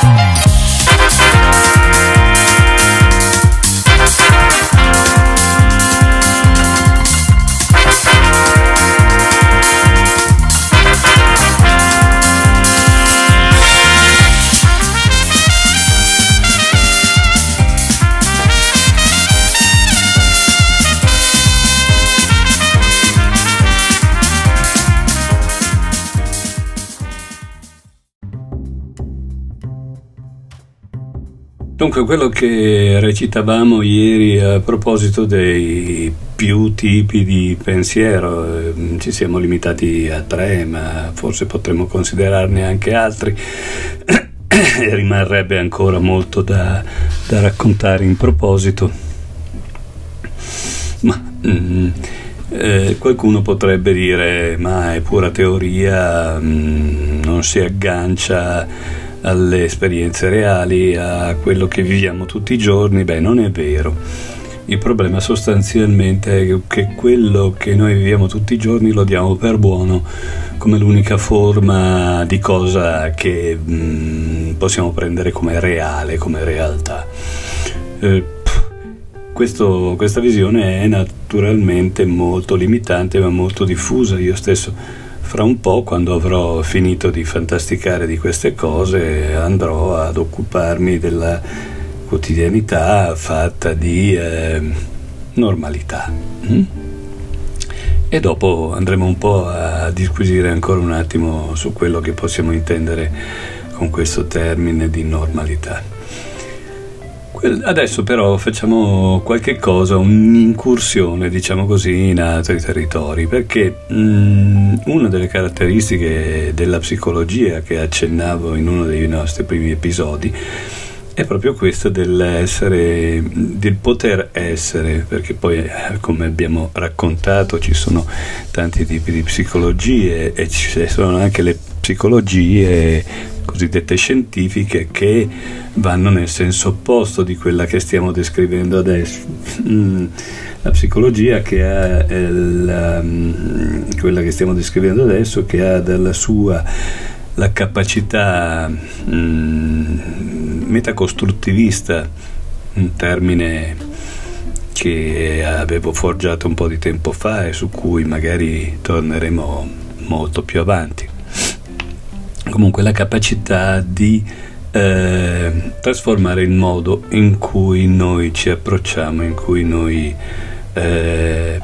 Thank. Dunque, quello che recitavamo ieri a proposito dei più tipi di pensiero, ehm, ci siamo limitati a tre, ma forse potremmo considerarne anche altri, rimarrebbe ancora molto da, da, raccontare in proposito. Ma mm, eh, qualcuno potrebbe dire, ma è pura teoria, mm, non si aggancia alle esperienze reali, a quello che viviamo tutti i giorni, beh non è vero. Il problema sostanzialmente è che quello che noi viviamo tutti i giorni lo diamo per buono come l'unica forma di cosa che mm, possiamo prendere come reale, come realtà. Eh, questo, questa visione è naturalmente molto limitante ma molto diffusa. Io stesso fra un po', quando avrò finito di fantasticare di queste cose, andrò ad occuparmi della quotidianità fatta di eh, normalità. Mm? E dopo andremo un po' a disquisire ancora un attimo su quello che possiamo intendere con questo termine di normalità. Adesso però facciamo qualche cosa, un'incursione, diciamo così, in altri territori, perché mh, mm, una delle caratteristiche della psicologia che accennavo in uno dei nostri primi episodi è proprio questa dell'essere, del poter essere, perché poi eh, come abbiamo raccontato ci sono tanti tipi di psicologie e ci sono anche le psicologie cosiddette scientifiche che vanno nel senso opposto di quella che stiamo descrivendo adesso. Mm, la psicologia che ha il, um, quella che stiamo descrivendo adesso che ha dalla sua la capacità mm, metacostruttivista, un termine che avevo forgiato un po' di tempo fa e su cui magari torneremo molto più avanti comunque la capacità di eh, trasformare il modo in cui noi ci approcciamo, in cui noi eh,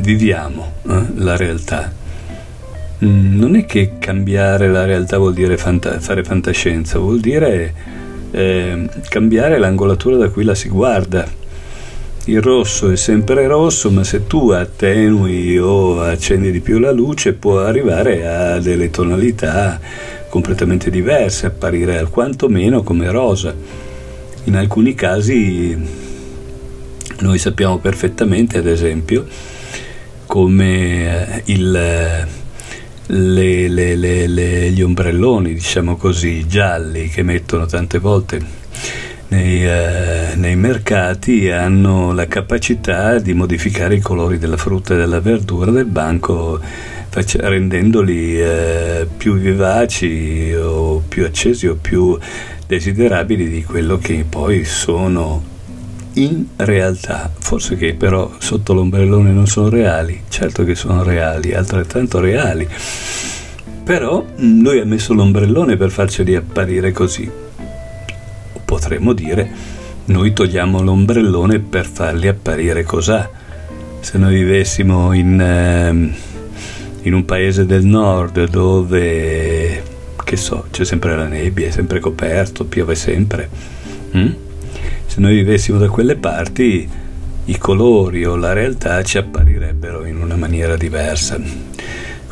viviamo eh, la realtà. Mm, non è che cambiare la realtà vuol dire fanta- fare fantascienza, vuol dire eh, cambiare l'angolatura da cui la si guarda il rosso è sempre rosso, ma se tu attenui o accendi di più la luce può arrivare a delle tonalità completamente diverse, apparire alquantomeno come rosa. In alcuni casi noi sappiamo perfettamente, ad esempio, come eh, il, le, le, le, gli ombrelloni, diciamo così, gialli che mettono tante volte nei, eh, nei, mercati hanno la capacità di modificare i colori della frutta e della verdura del banco rendendoli eh, più vivaci o più accesi o più desiderabili di quello che poi sono in realtà, forse che però sotto l'ombrellone non sono reali, certo che sono reali, altrettanto reali, però mm, lui ha messo l'ombrellone per farceli apparire così, potremmo dire noi togliamo l'ombrellone per farli apparire cos'ha. Se noi vivessimo in, eh, in un paese del nord dove, che so, c'è sempre la nebbia, è sempre coperto, piove sempre, hm? se noi vivessimo da quelle parti i colori o la realtà ci apparirebbero in una maniera diversa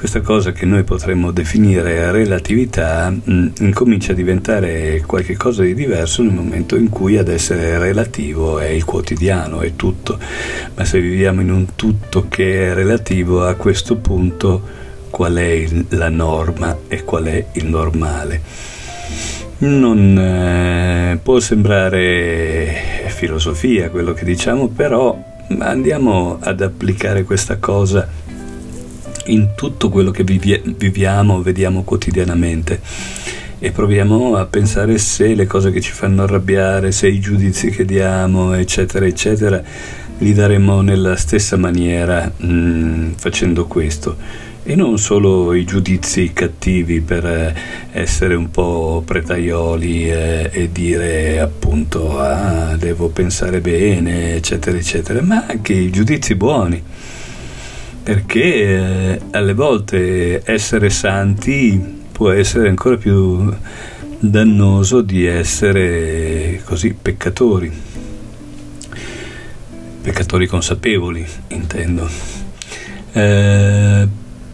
questa cosa che noi potremmo definire relatività mh, mm, incomincia a diventare qualcosa di diverso nel momento in cui ad essere relativo è il quotidiano, è tutto. Ma se viviamo in un tutto che è relativo, a questo punto qual è il, la norma e qual è il normale? Non eh, può sembrare filosofia quello che diciamo, però andiamo ad applicare questa cosa in tutto quello che viviamo, vediamo quotidianamente e proviamo a pensare se le cose che ci fanno arrabbiare, se i giudizi che diamo, eccetera, eccetera, li daremo nella stessa maniera mh, mm, facendo questo. E non solo i giudizi cattivi per eh, essere un po' pretaioli eh, e dire appunto ah, devo pensare bene, eccetera, eccetera, ma anche i giudizi buoni perché eh, alle volte essere santi può essere ancora più dannoso di essere così peccatori, peccatori consapevoli intendo. Eh,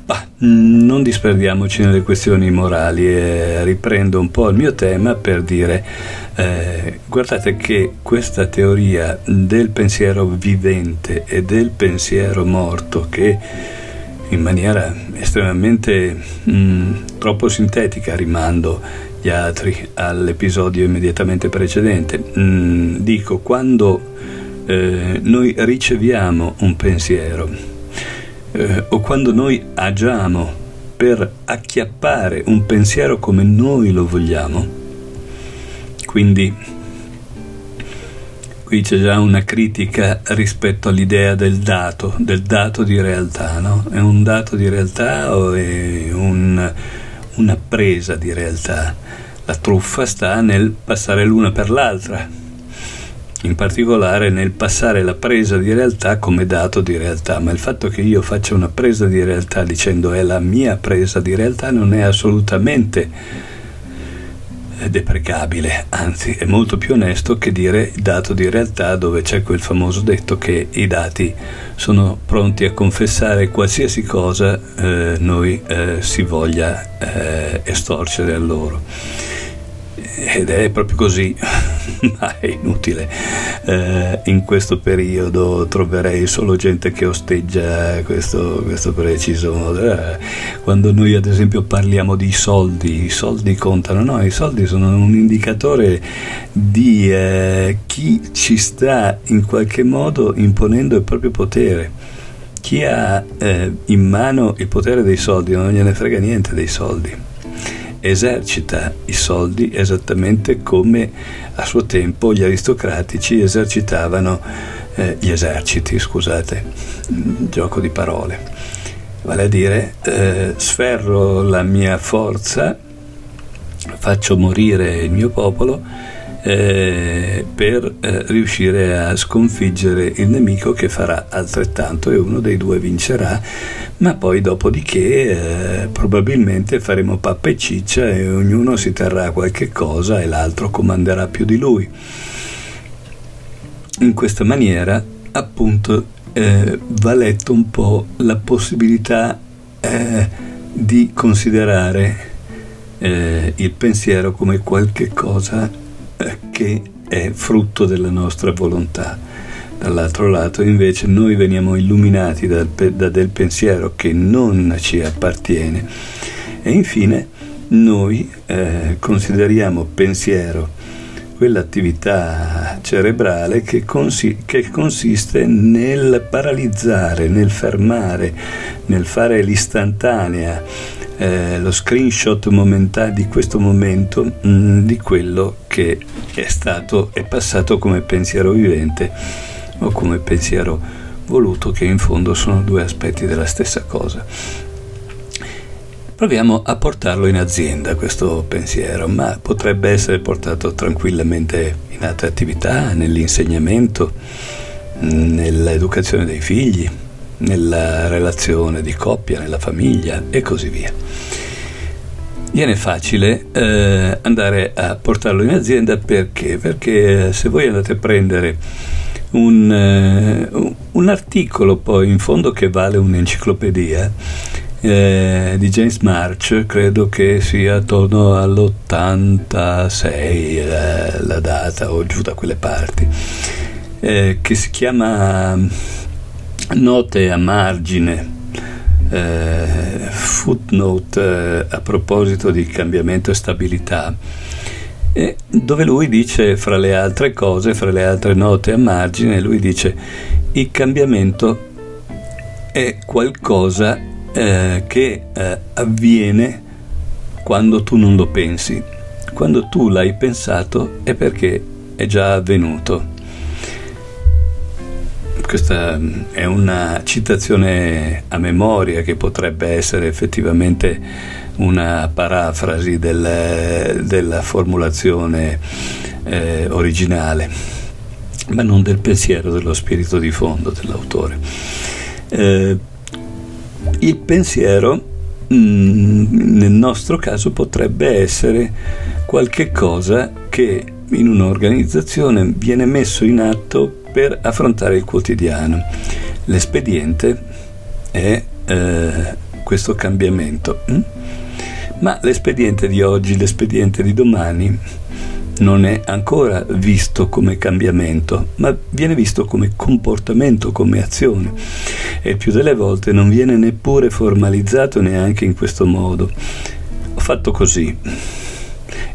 bah, non disperdiamoci nelle questioni morali e riprendo un po' il mio tema per dire eh, guardate che questa teoria del pensiero vivente e del pensiero morto che in maniera estremamente mh, mm, troppo sintetica, rimando gli altri all'episodio immediatamente precedente. Mm, dico, quando eh, noi riceviamo un pensiero eh, o quando noi agiamo per acchiappare un pensiero come noi lo vogliamo, quindi qui c'è già una critica rispetto all'idea del dato, del dato di realtà, no? È un dato di realtà o è un, una presa di realtà? La truffa sta nel passare l'una per l'altra, in particolare nel passare la presa di realtà come dato di realtà, ma il fatto che io faccia una presa di realtà dicendo è la mia presa di realtà non è assolutamente deprecabile, anzi è molto più onesto che dire dato di realtà dove c'è quel famoso detto che i dati sono pronti a confessare qualsiasi cosa eh, noi eh, si voglia eh, estorcere a loro. Ed è proprio così, ma è inutile. Eh, in questo periodo troverei solo gente che osteggia questo, questo preciso modo. Eh, quando noi ad esempio parliamo di soldi, i soldi contano, no, i soldi sono un indicatore di eh, chi ci sta in qualche modo imponendo il proprio potere. Chi ha eh, in mano il potere dei soldi non gliene frega niente dei soldi esercita i soldi esattamente come a suo tempo gli aristocratici esercitavano eh, gli eserciti, scusate, gioco di parole. Vale a dire, eh, sferro la mia forza, faccio morire il mio popolo eh, per eh, riuscire a sconfiggere il nemico che farà altrettanto e uno dei due vincerà, ma poi dopodiché eh, probabilmente faremo pappa e ciccia e ognuno si terrà qualche cosa e l'altro comanderà più di lui. In questa maniera appunto eh, va letto un po' la possibilità eh, di considerare eh, il pensiero come qualche cosa che è frutto della nostra volontà. Dall'altro lato invece noi veniamo illuminati da, da del pensiero che non ci appartiene e infine noi eh, consideriamo pensiero quell'attività cerebrale che, consi- che, consiste nel paralizzare, nel fermare, nel fare l'istantanea eh, lo screenshot momentaneo di questo momento mh, mm, di quello che è stato e passato come pensiero vivente o come pensiero voluto, che in fondo sono due aspetti della stessa cosa. Proviamo a portarlo in azienda questo pensiero, ma potrebbe essere portato tranquillamente in altre attività, nell'insegnamento, nell'educazione dei figli, nella relazione di coppia, nella famiglia e così via. Viene facile eh, andare a portarlo in azienda perché? Perché se voi andate a prendere un, eh, un articolo poi in fondo che vale un'enciclopedia eh, di James March, credo che sia attorno all'86 eh, la data o giù da quelle parti, eh, che si chiama note a margine, eh, footnote eh, a proposito di cambiamento e stabilità, eh, dove lui dice, fra le altre cose, fra le altre note a margine, lui dice il cambiamento è qualcosa eh, che eh, avviene quando tu non lo pensi. quando tu l'hai pensato è perché è già avvenuto. Questa mm, è una citazione a memoria che potrebbe essere effettivamente una parafrasi del, della formulazione eh, originale, ma non del pensiero, dello spirito di fondo dell'autore. Eh, il pensiero mm, nel nostro caso potrebbe essere qualche cosa che in un'organizzazione viene messo in atto per affrontare il quotidiano. L'espediente è eh, questo cambiamento. Hm? Ma l'espediente di oggi, l'espediente di domani, non è ancora visto come cambiamento, ma viene visto come comportamento, come azione. E più delle volte non viene neppure formalizzato neanche in questo modo. Ho fatto così.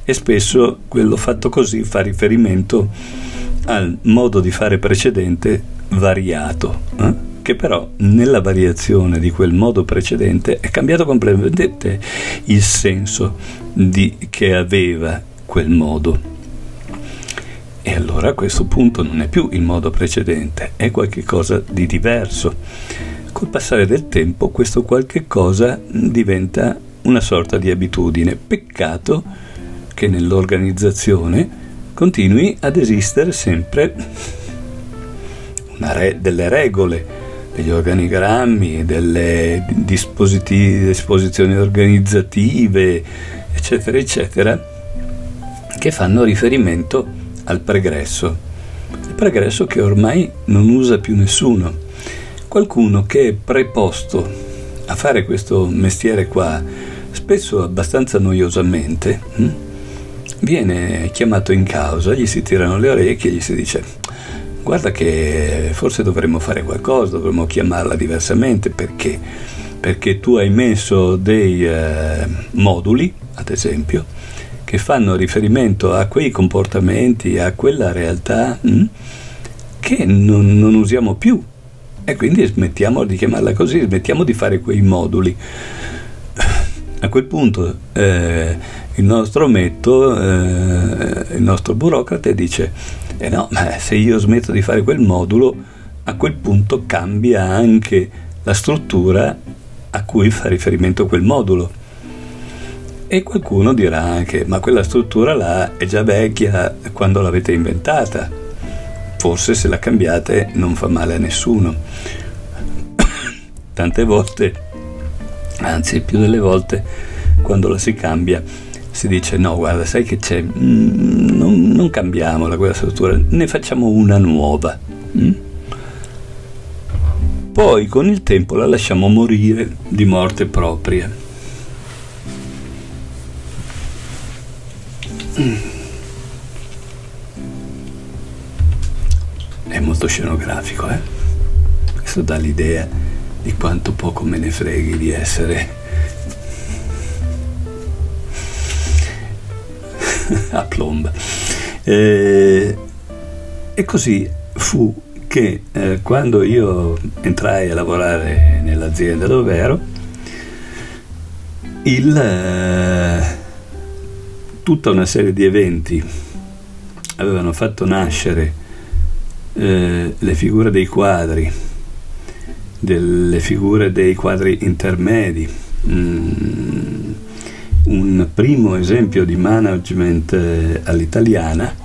E spesso quello fatto così fa riferimento al modo di fare precedente variato, eh? che però nella variazione di quel modo precedente è cambiato completamente il senso di, che aveva quel modo. E allora a questo punto non è più il modo precedente, è qualcosa di diverso. Col passare del tempo questo qualche cosa diventa una sorta di abitudine. Peccato che nell'organizzazione continui ad esistere sempre re- delle regole, degli organigrammi, delle disposizioni organizzative, eccetera, eccetera, che fanno riferimento al pregresso. Il pregresso che ormai non usa più nessuno. Qualcuno che è preposto a fare questo mestiere qua, spesso abbastanza noiosamente, hm? Viene chiamato in causa, gli si tirano le orecchie e gli si dice guarda che forse dovremmo fare qualcosa, dovremmo chiamarla diversamente perché? Perché tu hai messo dei eh, moduli, ad esempio, che fanno riferimento a quei comportamenti, a quella realtà mh, hm, che non, non usiamo più. E quindi smettiamo di chiamarla così, smettiamo di fare quei moduli. A quel punto eh, il nostro ometto, eh, il nostro burocrate dice, eh no, ma se io smetto di fare quel modulo, a quel punto cambia anche la struttura a cui fa riferimento quel modulo. E qualcuno dirà anche, ma quella struttura là è già vecchia quando l'avete inventata. Forse se la cambiate non fa male a nessuno. Tante volte, anzi più delle volte, quando la si cambia, si dice no, guarda, sai che c'è, mm, non, non cambiamola quella struttura, ne facciamo una nuova. Mm? Poi con il tempo la lasciamo morire di morte propria. È molto scenografico, eh? Questo dà l'idea di quanto poco me ne freghi di essere a plomb. E, e così fu che eh, quando io entrai a lavorare nell'azienda dove ero, il, eh, tutta una serie di eventi avevano fatto nascere eh, le figure dei quadri, delle figure dei quadri intermedi, mh, mm, un primo esempio di management eh, all'italiana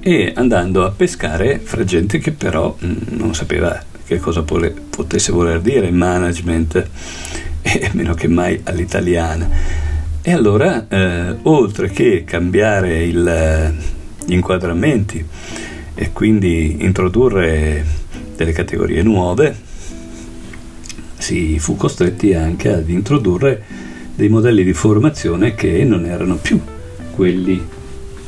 e andando a pescare fra gente che però mm, non sapeva che cosa potesse voler dire management e meno che mai all'italiana. E allora, eh, oltre che cambiare il, gli inquadramenti e quindi introdurre delle categorie nuove, si fu costretti anche ad introdurre dei modelli di formazione che non erano più quelli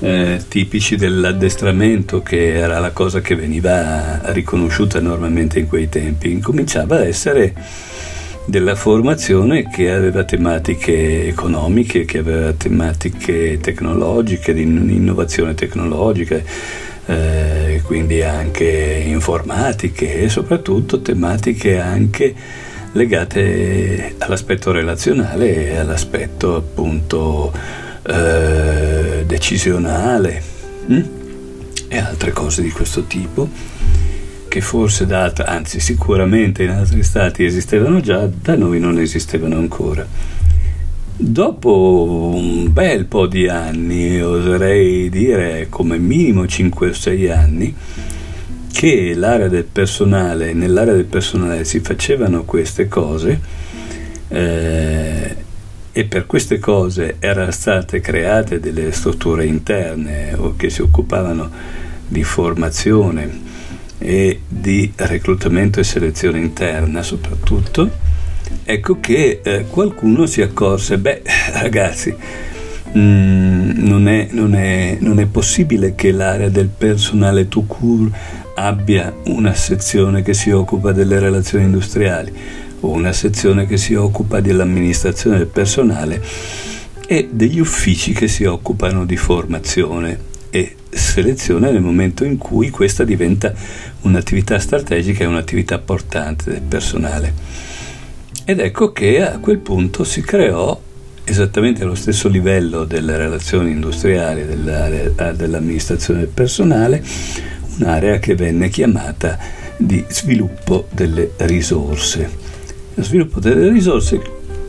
eh, tipici dell'addestramento, che era la cosa che veniva riconosciuta normalmente in quei tempi. Incominciava a essere della formazione che aveva tematiche economiche, che aveva tematiche tecnologiche, di innovazione tecnologica, eh, quindi anche informatiche e soprattutto tematiche anche legate all'aspetto relazionale e all'aspetto appunto eh, decisionale? Hm? e altre cose di questo tipo che forse data, anzi sicuramente in altri stati esistevano già, da noi non esistevano ancora. Dopo un bel po' di anni, oserei dire come minimo 5 o 6 anni, che l'area del personale, nell'area del personale si facevano queste cose eh, e per queste cose erano state create delle strutture interne o che si occupavano di formazione e di reclutamento e selezione interna soprattutto, ecco che eh, qualcuno si accorse, beh ragazzi, mm, non, è, non, è, non, è, possibile che l'area del personale tout court abbia una sezione che si occupa delle relazioni industriali o una sezione che si occupa dell'amministrazione del personale e degli uffici che si occupano di formazione e selezione nel momento in cui questa diventa un'attività strategica e un'attività portante del personale. Ed ecco che a quel punto si creò esattamente allo stesso livello delle relazioni industriali e dell'amministrazione del personale un'area che venne chiamata di sviluppo delle risorse. Lo sviluppo delle risorse,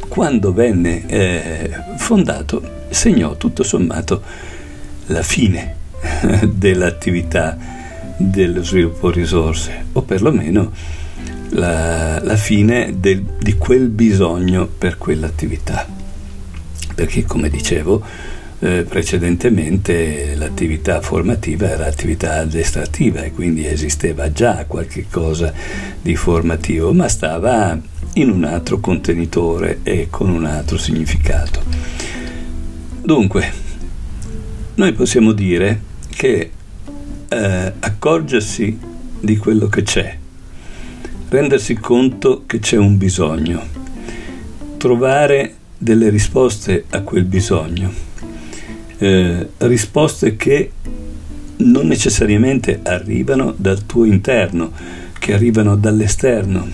quando venne eh, fondato, segnò tutto sommato la fine dell'attività dello sviluppo risorse, o perlomeno la, la fine del, di quel bisogno per quell'attività. Perché, come dicevo, eh, precedentemente l'attività formativa era attività addestrativa e quindi esisteva già qualche cosa di formativo, ma stava in un altro contenitore e con un altro significato. Dunque, noi possiamo dire che eh, accorgersi di quello che c'è, rendersi conto che c'è un bisogno, trovare delle risposte a quel bisogno eh, risposte che non necessariamente arrivano dal tuo interno, che arrivano dall'esterno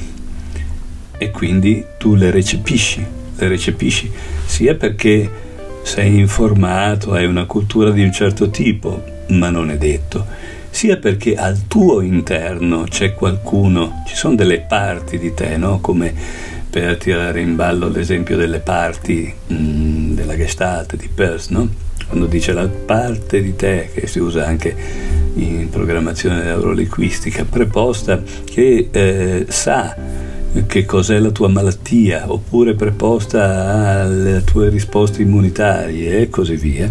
e quindi tu le recepisci, le recepisci sia perché sei informato, hai una cultura di un certo tipo, ma non è detto, sia perché al tuo interno c'è qualcuno, ci sono delle parti di te, no? come per tirare in ballo l'esempio delle parti mh, mm, della Gestalt di Peirce, no? Quando dice la parte di te, che si usa anche in programmazione neurolinguistica, preposta che eh, sa che cos'è la tua malattia, oppure preposta alle tue risposte immunitarie e così via.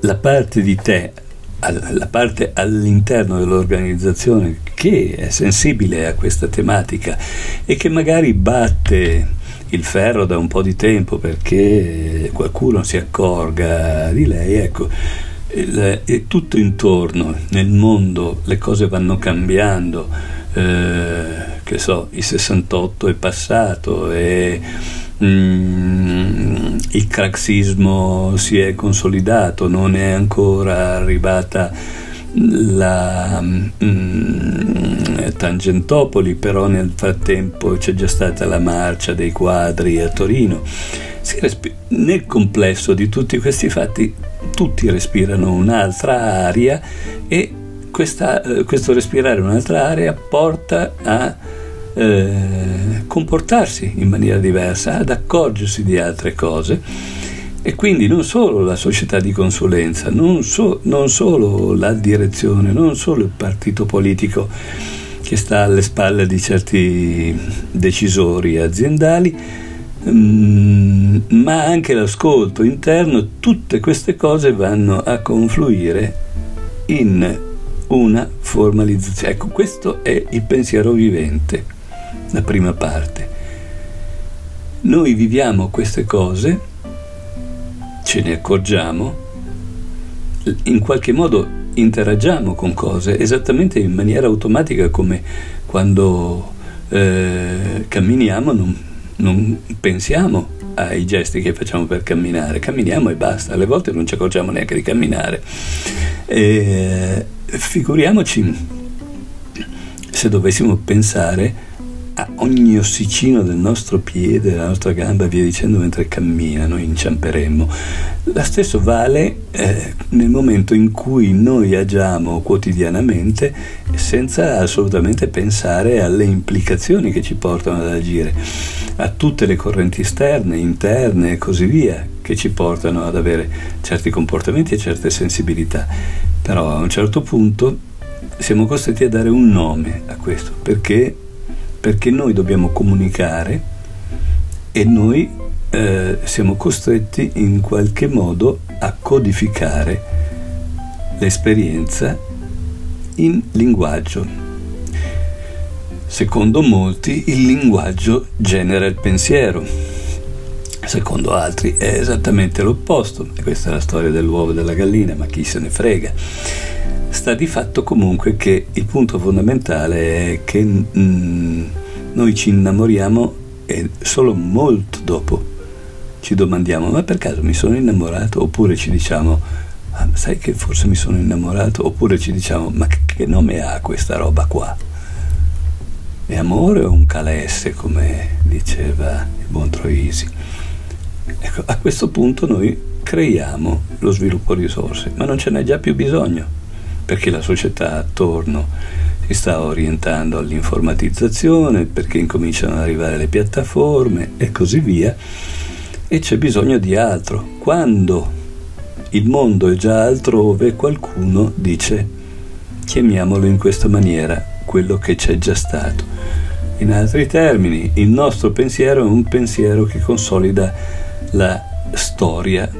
La parte di te, la parte all'interno dell'organizzazione che è sensibile a questa tematica e che magari batte il ferro da un po' di tempo perché qualcuno si accorga di lei, ecco, è tutto intorno, nel mondo le cose vanno cambiando, eh, che so, il 68 è passato e mm, il craxismo si è consolidato, non è ancora arrivata la mm, Tangentopoli, però nel frattempo c'è già stata la marcia dei quadri a Torino. Respi- nel complesso di tutti questi fatti tutti respirano un'altra aria e questa, eh, questo respirare un'altra aria porta a eh, comportarsi in maniera diversa, ad accorgersi di altre cose e quindi non solo la società di consulenza, non, so, non solo la direzione, non solo il partito politico che sta alle spalle di certi decisori aziendali, mm, ma anche l'ascolto interno, tutte queste cose vanno a confluire in una formalizzazione. Ecco, questo è il pensiero vivente, la prima parte. Noi viviamo queste cose ce ne accorgiamo, in qualche modo interagiamo con cose esattamente in maniera automatica come quando eh, camminiamo non, non pensiamo ai gesti che facciamo per camminare, camminiamo e basta, alle volte non ci accorgiamo neanche di camminare. E, figuriamoci se dovessimo pensare a ogni ossicino del nostro piede, della nostra gamba, via dicendo, mentre cammina, noi inciamperemmo. La stesso vale eh, nel momento in cui noi agiamo quotidianamente senza assolutamente pensare alle implicazioni che ci portano ad agire, a tutte le correnti esterne, interne e così via, che ci portano ad avere certi comportamenti e certe sensibilità. Però a un certo punto siamo costretti a dare un nome a questo, perché perché noi dobbiamo comunicare e noi eh, siamo costretti in qualche modo a codificare l'esperienza in linguaggio. Secondo molti il linguaggio genera il pensiero, secondo altri è esattamente l'opposto, questa è la storia dell'uovo e della gallina, ma chi se ne frega. Sta di fatto comunque che il punto fondamentale è che mm, noi ci innamoriamo e solo molto dopo ci domandiamo ma per caso mi sono innamorato? Oppure ci diciamo ah, sai che forse mi sono innamorato? Oppure ci diciamo ma che nome ha questa roba qua? È amore o un calesse come diceva il buon Troisi? Ecco a questo punto noi creiamo lo sviluppo risorse ma non ce n'è già più bisogno perché la società attorno si sta orientando all'informatizzazione, perché incominciano ad arrivare le piattaforme e così via, e c'è bisogno di altro. Quando il mondo è già altrove, qualcuno dice chiamiamolo in questa maniera, quello che c'è già stato. In altri termini, il nostro pensiero è un pensiero che consolida la storia,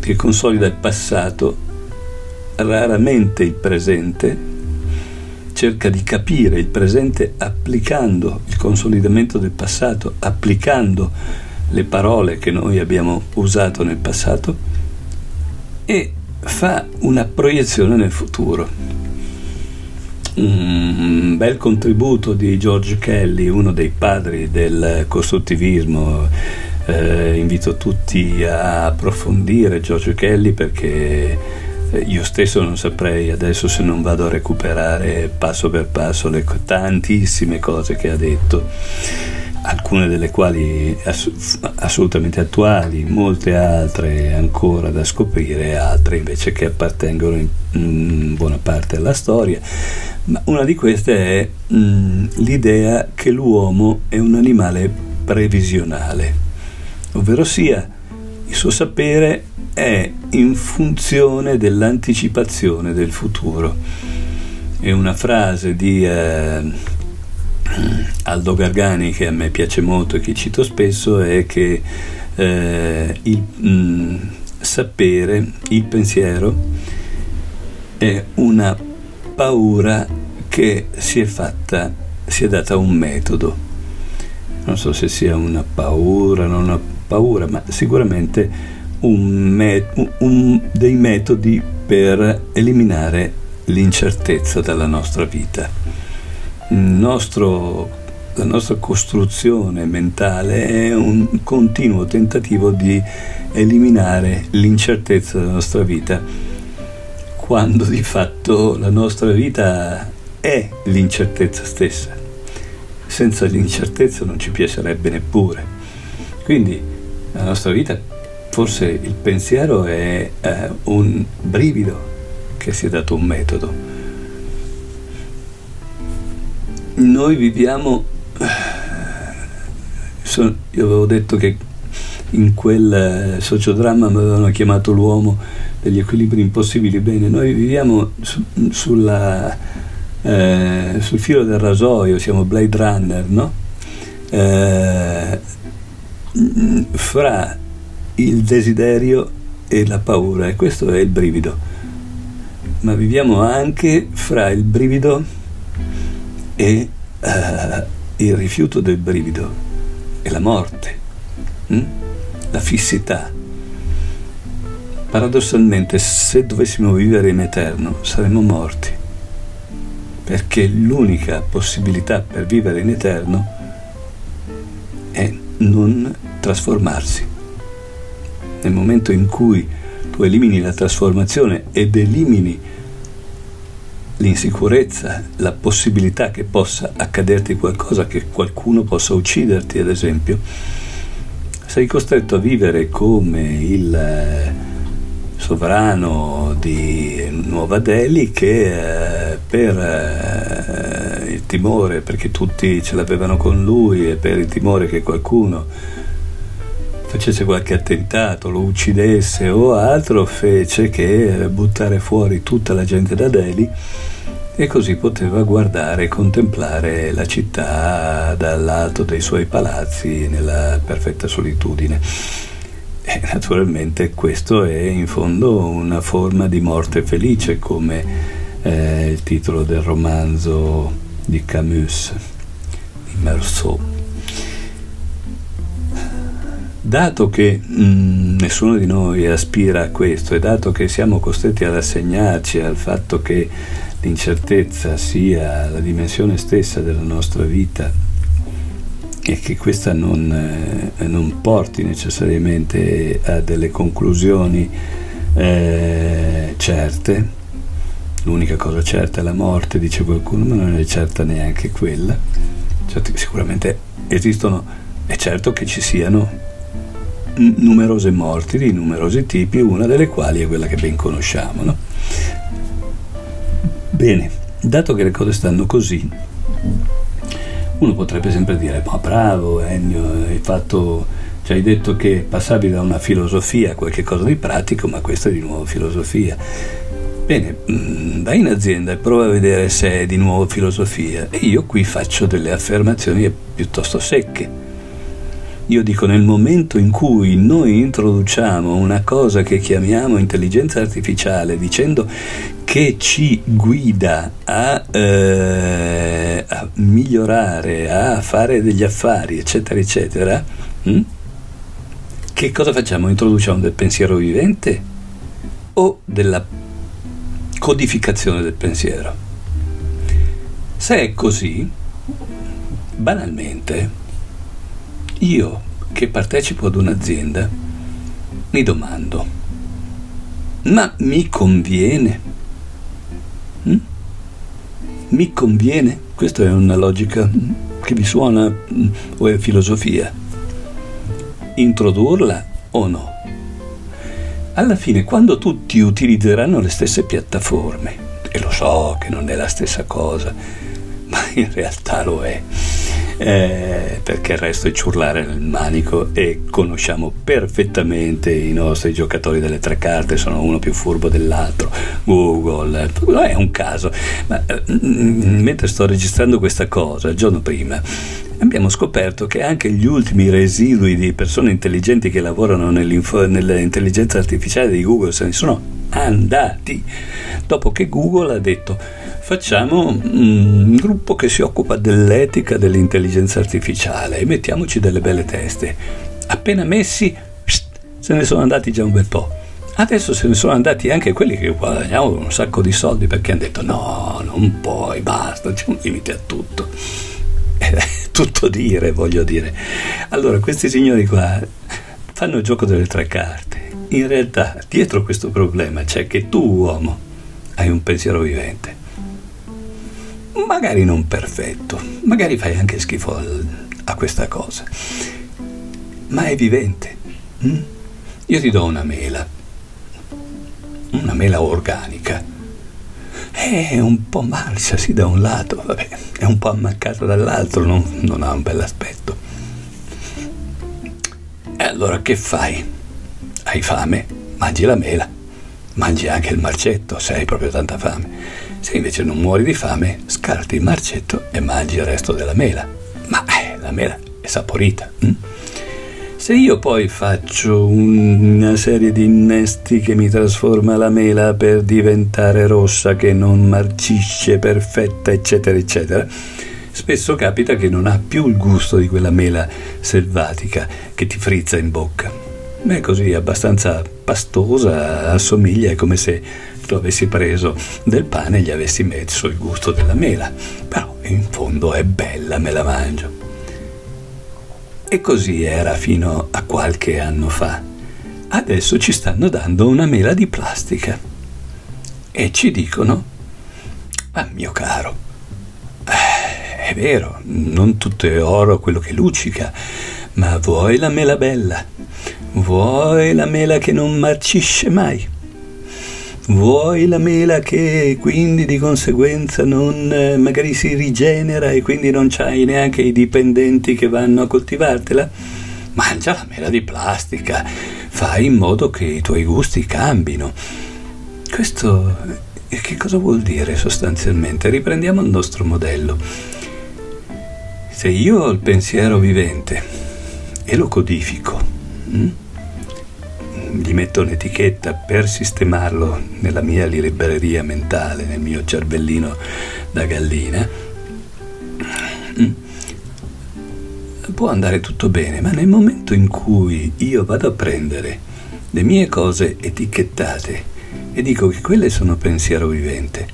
che consolida il passato raramente il presente, cerca di capire il presente applicando il consolidamento del passato, applicando le parole che noi abbiamo usato nel passato e fa una proiezione nel futuro. Un bel contributo di George Kelly, uno dei padri del costruttivismo. Eh, invito tutti a approfondire George Kelly perché io stesso non saprei adesso se non vado a recuperare passo per passo le tantissime cose che ha detto, alcune delle quali ass- assolutamente attuali, molte altre ancora da scoprire, altre invece che appartengono in, in buona parte alla storia. Ma una di queste è mh, mm, l'idea che l'uomo è un animale previsionale, ovvero sia il suo sapere è in funzione dell'anticipazione del futuro. E una frase di eh, Aldo Gargani che a me piace molto e che cito spesso è che eh, il mh, mm, sapere, il pensiero, è una paura che si è fatta, si è data un metodo. Non so se sia una paura, non una paura, ma sicuramente un un, dei metodi per eliminare l'incertezza dalla nostra vita. Nostro, la nostra costruzione mentale è un continuo tentativo di eliminare l'incertezza della nostra vita, quando di fatto la nostra vita è l'incertezza stessa. Senza l'incertezza non ci piacerebbe neppure. Quindi la nostra vita forse il pensiero è eh, un brivido che si è dato un metodo. Noi viviamo, io avevo detto che in quel eh, sociodramma mi avevano chiamato l'uomo degli equilibri impossibili, bene, noi viviamo su, sulla, eh, sul filo del rasoio, siamo Blade Runner, no? Eh, fra il desiderio e la paura e questo è il brivido. Ma viviamo anche fra il brivido e uh, il rifiuto del brivido e la morte, hm? la fissità. Paradossalmente, se dovessimo vivere in eterno, saremmo morti, perché l'unica possibilità per vivere in eterno è non trasformarsi nel momento in cui tu elimini la trasformazione ed elimini l'insicurezza, la possibilità che possa accaderti qualcosa, che qualcuno possa ucciderti, ad esempio, sei costretto a vivere come il eh, sovrano di Nuova Delhi che eh, per eh, il timore, perché tutti ce l'avevano con lui e per il timore che qualcuno facesse qualche attentato, lo uccidesse o altro, fece che buttare fuori tutta la gente da Delhi e così poteva guardare e contemplare la città dall'alto dei suoi palazzi nella perfetta solitudine. E naturalmente questo è in fondo una forma di morte felice, come eh, il titolo del romanzo di Camus, di Meursault. Dato che mh, mm, nessuno di noi aspira a questo e dato che siamo costretti ad assegnarci al fatto che l'incertezza sia la dimensione stessa della nostra vita e che questa non, eh, non porti necessariamente a delle conclusioni eh, certe. L'unica cosa certa è la morte, dice qualcuno, ma non è certa neanche quella. Cioè, sicuramente esistono, è certo che ci siano numerose morti di numerosi tipi, una delle quali è quella che ben conosciamo. No? Bene, dato che le cose stanno così, uno potrebbe sempre dire, ma bravo Ennio, hai fatto, ci hai detto che passavi da una filosofia a qualche cosa di pratico, ma questa è di nuovo filosofia. Bene, mm, vai in azienda e prova a vedere se è di nuovo filosofia. E io qui faccio delle affermazioni piuttosto secche io dico nel momento in cui noi introduciamo una cosa che chiamiamo intelligenza artificiale dicendo che ci guida a, eh, a migliorare, a fare degli affari, eccetera, eccetera, hm? che cosa facciamo? Introduciamo del pensiero vivente o della codificazione del pensiero? Se è così, banalmente, io che partecipo ad un'azienda mi domando, ma mi conviene? Hm? Mi conviene? Questa è una logica che vi suona hm, o è filosofia. Introdurla o no? Alla fine, quando tutti utilizzeranno le stesse piattaforme, e lo so che non è la stessa cosa, ma in realtà lo è, eh, perché il resto è ciurlare nel manico e conosciamo perfettamente i nostri giocatori delle tre carte, sono uno più furbo dell'altro, Google, non è un caso, ma eh, mentre sto registrando questa cosa, il giorno prima, abbiamo scoperto che anche gli ultimi residui di persone intelligenti che lavorano nell'intelligenza artificiale di Google se ne sono andati dopo che Google ha detto facciamo un gruppo che si occupa dell'etica dell'intelligenza artificiale e mettiamoci delle belle teste. Appena messi, se ne sono andati già un bel po'. Adesso se ne sono andati anche quelli che guadagnavano un sacco di soldi perché hanno detto no, non puoi, basta, c'è un limite a tutto. tutto dire, voglio dire. Allora, questi signori qua fanno il gioco delle tre carte. In realtà, dietro questo problema c'è che tu, uomo, hai un pensiero vivente magari non perfetto, magari fai anche schifo a questa cosa, ma è vivente. Mm? Io ti do una mela, una mela organica. È un po' marcia, sì, da un lato, vabbè, è un po' ammaccata dall'altro, non, non ha un bel aspetto. E allora che fai? Hai fame? Mangi la mela, mangi anche il marcetto se hai proprio tanta fame se invece non muori di fame, scarti il marcetto e mangi il resto della mela. Ma eh, la mela è saporita. Hm? Se io poi faccio una serie di innesti che mi trasforma la mela per diventare rossa, che non marcisce, perfetta, eccetera, eccetera, spesso capita che non ha più il gusto di quella mela selvatica che ti frizza in bocca. È così abbastanza pastosa, assomiglia, è come se tu avessi preso del pane e gli avessi messo il gusto della mela, però in fondo è bella, me la mangio. E così era fino a qualche anno fa. Adesso ci stanno dando una mela di plastica e ci dicono Ma mio caro, eh, è vero, non tutto è oro quello che luccica, ma vuoi la mela bella? Vuoi la mela che non marcisce mai? Vuoi la mela che quindi di conseguenza non eh, magari si rigenera e quindi non c'hai neanche i dipendenti che vanno a coltivartela? Mangia la mela di plastica, fai in modo che i tuoi gusti cambino. Questo che cosa vuol dire sostanzialmente? Riprendiamo il nostro modello. Se io ho il pensiero vivente e lo codifico? Gli metto un'etichetta per sistemarlo nella mia libreria mentale, nel mio cervellino da gallina, hm? può andare tutto bene, ma nel momento in cui io vado a prendere le mie cose etichettate e dico che quelle sono pensiero vivente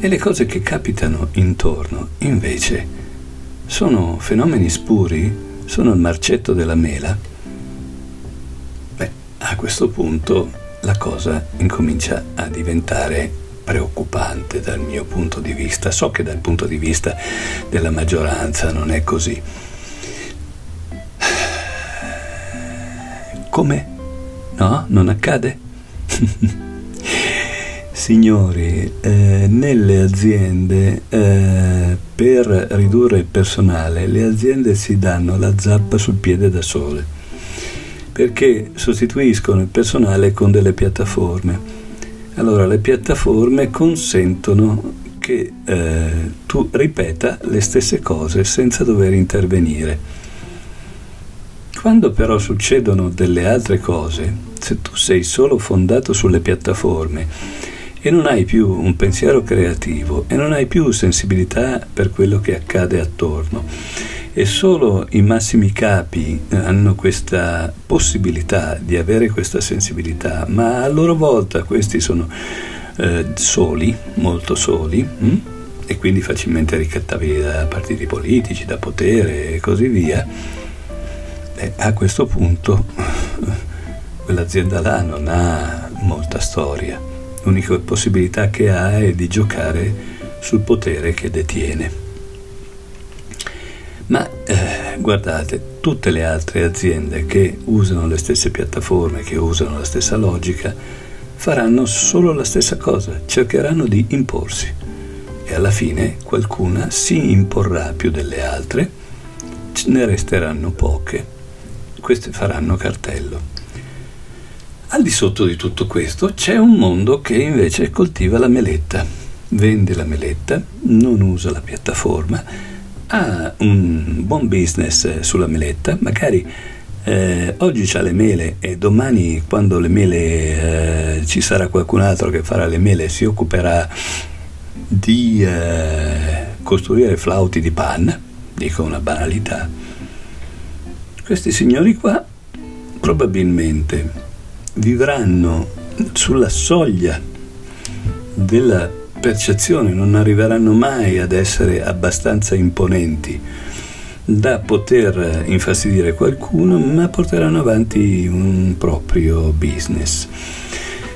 e le cose che capitano intorno invece sono fenomeni spuri, sono il marcetto della mela, a questo punto la cosa incomincia a diventare preoccupante dal mio punto di vista. So che dal punto di vista della maggioranza non è così. Come? No? Non accade? Signori, eh, nelle aziende eh, per ridurre il personale le aziende si danno la zappa sul piede da sole perché sostituiscono il personale con delle piattaforme. Allora le piattaforme consentono che eh, tu ripeta le stesse cose senza dover intervenire. Quando però succedono delle altre cose, se tu sei solo fondato sulle piattaforme, e non hai più un pensiero creativo e non hai più sensibilità per quello che accade attorno. E solo i massimi capi hanno questa possibilità di avere questa sensibilità, ma a loro volta questi sono eh, soli, molto soli, hm? e quindi facilmente ricattabili da partiti politici, da potere e così via. E a questo punto quell'azienda là non ha molta storia l'unica possibilità che ha è di giocare sul potere che detiene. Ma eh, guardate, tutte le altre aziende che usano le stesse piattaforme, che usano la stessa logica, faranno solo la stessa cosa, cercheranno di imporsi. E alla fine qualcuna si imporrà più delle altre, ne resteranno poche, queste faranno cartello. Al di sotto di tutto questo c'è un mondo che invece coltiva la meletta, vende la meletta, non usa la piattaforma, ha un buon business sulla meletta, magari eh, oggi ha le mele e domani quando le mele eh, ci sarà qualcun altro che farà le mele si occuperà di eh, costruire flauti di panna, dico una banalità. Questi signori qua probabilmente vivranno sulla soglia della percezione, non arriveranno mai ad essere abbastanza imponenti da poter infastidire qualcuno, ma porteranno avanti un proprio business.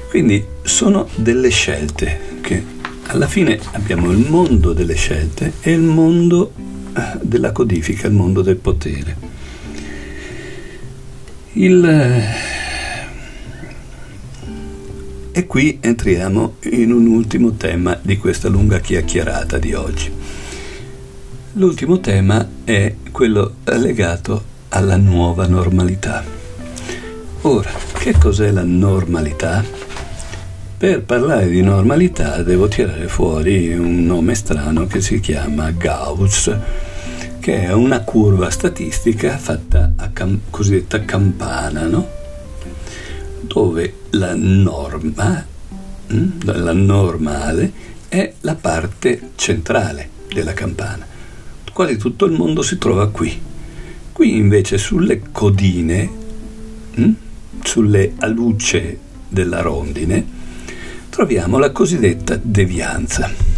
Quindi sono delle scelte che alla fine abbiamo il mondo delle scelte e il mondo eh, della codifica, il mondo del potere. Il e qui entriamo in un ultimo tema di questa lunga chiacchierata di oggi. L'ultimo tema è quello legato alla nuova normalità. Ora, che cos'è la normalità? Per parlare di normalità devo tirare fuori un nome strano che si chiama Gauss, che è una curva statistica fatta a cam- cosiddetta campana, no? Dove la norma, mm, la normale, è la parte centrale della campana. Quasi tutto il mondo si trova qui. Qui invece sulle codine, mm, sulle aluce della rondine, troviamo la cosiddetta devianza.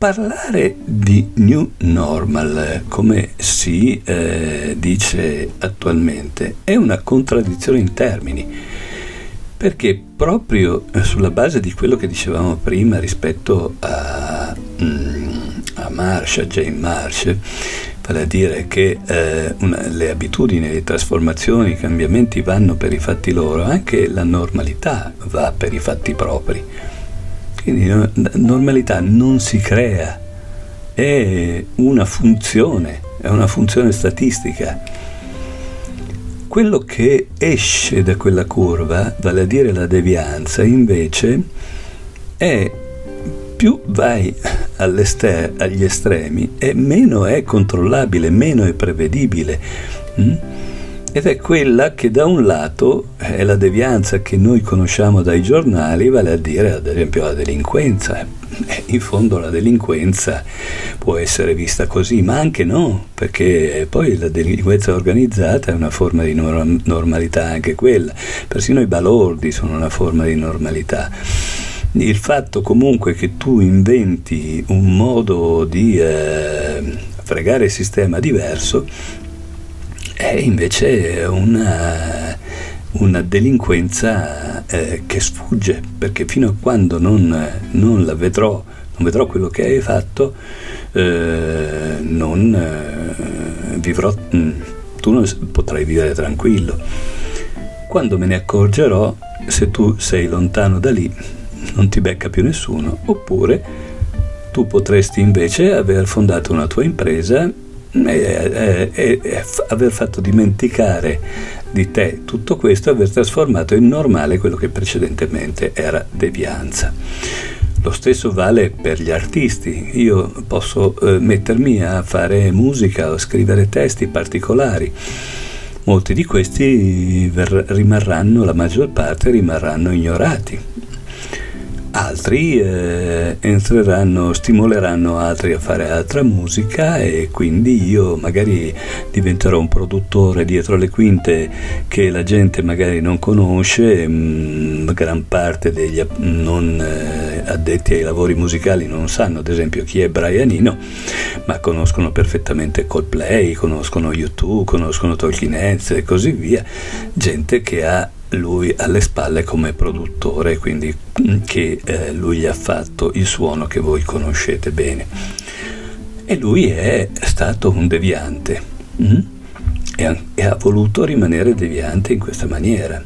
Parlare di new normal, come si eh, dice attualmente, è una contraddizione in termini, Perché proprio sulla base di quello che dicevamo prima rispetto a, mm, a Marsh, a Jane Marsh, vale a dire che eh, una, le abitudini, le trasformazioni, i cambiamenti vanno per i fatti loro, anche la normalità va per i fatti propri. Quindi normalità non si crea, è una funzione, è una funzione statistica. Quello che esce da quella curva, vale a dire la devianza, invece è più vai agli estremi e meno è controllabile, meno è prevedibile. Mm? Ed è quella che da un lato è la devianza che noi conosciamo dai giornali, vale a dire ad esempio la delinquenza. In fondo la delinquenza può essere vista così, ma anche no, perché poi la delinquenza organizzata è una forma di normalità anche quella, persino i balordi sono una forma di normalità il fatto comunque che tu inventi un modo di eh, fregare il sistema diverso è invece una, una delinquenza eh, che sfugge, perché fino a quando non, non, la vedrò, non vedrò quello che hai fatto, eh, non eh, vivrò, mm, tu non potrai vivere tranquillo. Quando me ne accorgerò, se tu sei lontano da lì, non ti becca più nessuno, oppure tu potresti invece aver fondato una tua impresa e, e, e, aver fatto dimenticare di te tutto questo aver trasformato in normale quello che precedentemente era devianza. Lo stesso vale per gli artisti. Io posso eh, mettermi a fare musica o scrivere testi particolari. Molti di questi ver- rimarranno, la maggior parte rimarranno ignorati altri eh, entreranno, stimoleranno altri a fare altra musica e quindi io magari diventerò un produttore dietro le quinte che la gente magari non conosce, mh, mm, gran parte degli non eh, addetti ai lavori musicali non sanno ad esempio chi è Brian Eno, ma conoscono perfettamente Coldplay, conoscono YouTube, conoscono Talking Heads e così via, gente che ha lui alle spalle come produttore, quindi mm, che eh, lui ha fatto il suono che voi conoscete bene. E lui è stato un deviante mm? e, ha, e ha voluto rimanere deviante in questa maniera.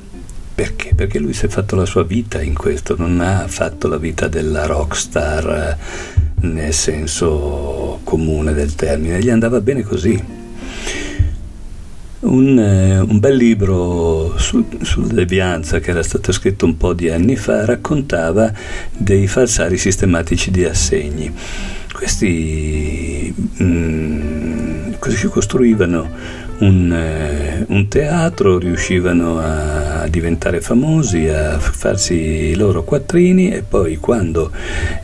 Perché? Perché lui si è fatto la sua vita in questo, non ha fatto la vita della rockstar eh, nel senso comune del termine, gli andava bene così un, eh, un bel libro su, sulla devianza che era stato scritto un po' di anni fa raccontava dei falsari sistematici di assegni. Questi mh, mm, costruivano un, eh, un, teatro, riuscivano a diventare famosi, a farsi i loro quattrini e poi quando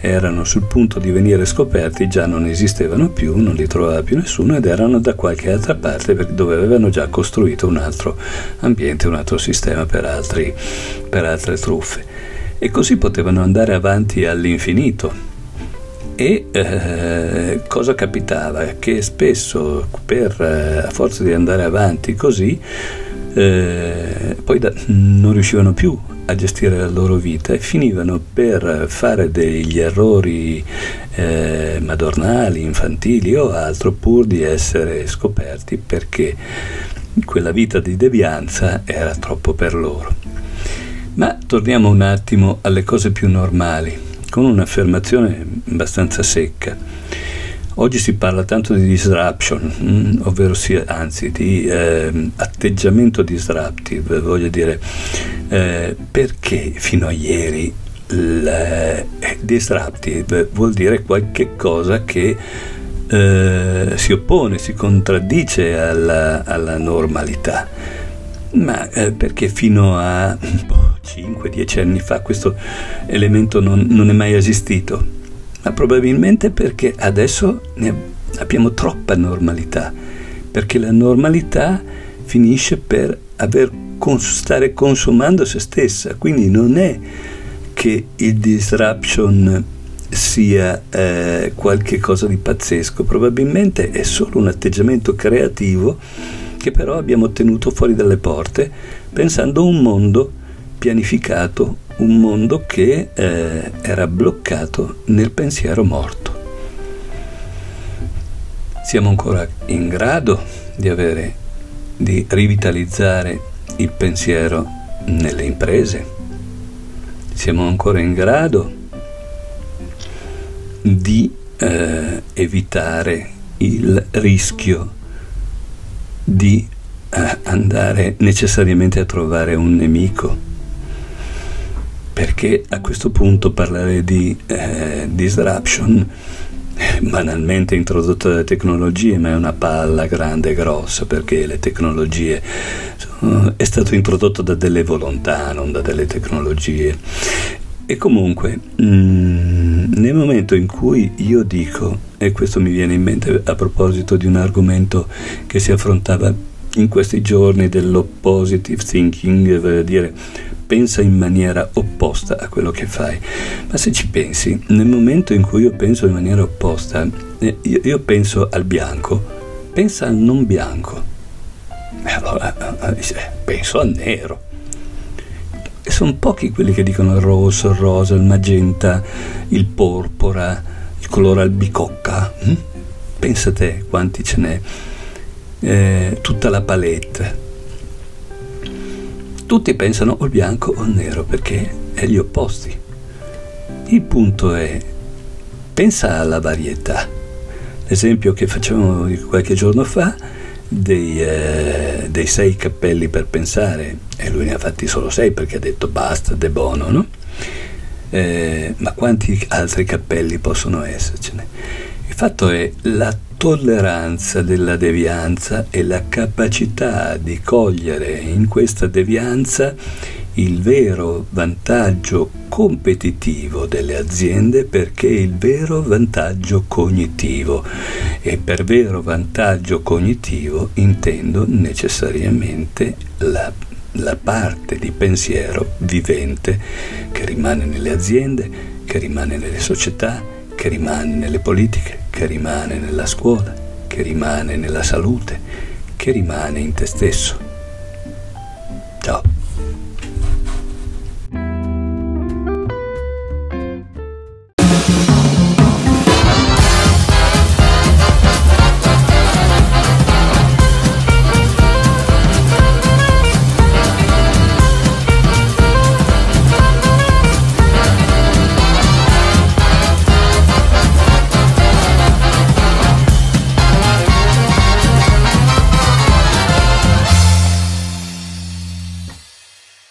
erano sul punto di venire scoperti già non esistevano più, non li trovava più nessuno ed erano da qualche altra parte dove avevano già costruito un altro ambiente, un altro sistema per, altri, per altre truffe. E così potevano andare avanti all'infinito e eh, cosa capitava? Che spesso per, eh, a forza di andare avanti così, eh, poi da, non riuscivano più a gestire la loro vita e finivano per fare degli errori eh, madornali, infantili o altro pur di essere scoperti perché quella vita di devianza era troppo per loro. Ma torniamo un attimo alle cose più normali con un'affermazione abbastanza secca. Oggi si parla tanto di disruption, mm, ovvero sia, anzi di eh, atteggiamento disruptive, voglio dire, eh, perché fino a ieri il eh, disruptive vuol dire qualche cosa che eh, si oppone, si contraddice alla, alla normalità ma eh, perché fino a 5-10 anni fa questo elemento non, non, è mai esistito? Ma probabilmente perché adesso abbiamo troppa normalità, perché la normalità finisce per aver, stare consumando se stessa, quindi non è che il disruption sia eh, qualche cosa di pazzesco, probabilmente è solo un atteggiamento creativo che però abbiamo tenuto fuori dalle porte pensando a un mondo pianificato un mondo che eh, era bloccato nel pensiero morto. Siamo ancora in grado di, avere, di rivitalizzare il pensiero nelle imprese? Siamo ancora in grado di eh, evitare il rischio di eh, andare necessariamente a trovare un nemico? Perché a questo punto parlare di eh, disruption banalmente introdotta dalle tecnologie, ma è una palla grande e grossa perché le tecnologie sono, è stato introdotto da delle volontà, non da delle tecnologie. E comunque, mh, mm, nel momento in cui io dico, e questo mi viene in mente a proposito di un argomento che si affrontava in questi giorni dello positive thinking, vale a dire pensa in maniera opposta a quello che fai. Ma se ci pensi, nel momento in cui io penso in maniera opposta, eh, io, io penso al bianco, pensa al non bianco. E allora eh, eh, penso al nero. E sono pochi quelli che dicono il rosso, il rosa, il magenta, il porpora, il colore albicocca. Hm? Pensa te quanti ce n'è. Eh, tutta la palette tutti pensano o bianco o nero perché è gli opposti. Il punto è, pensa alla varietà. L'esempio che facciamo qualche giorno fa dei, eh, dei, sei cappelli per pensare, e lui ne ha fatti solo sei perché ha detto basta, de bono, no? Eh, ma quanti altri cappelli possono essercene? Fatto è la tolleranza della devianza e la capacità di cogliere in questa devianza il vero vantaggio competitivo delle aziende perché il vero vantaggio cognitivo. E per vero vantaggio cognitivo intendo necessariamente la, la parte di pensiero vivente che rimane nelle aziende, che rimane nelle società, che rimane nelle politiche, che rimane nella scuola, che rimane nella salute, che rimane in te stesso. Ciao.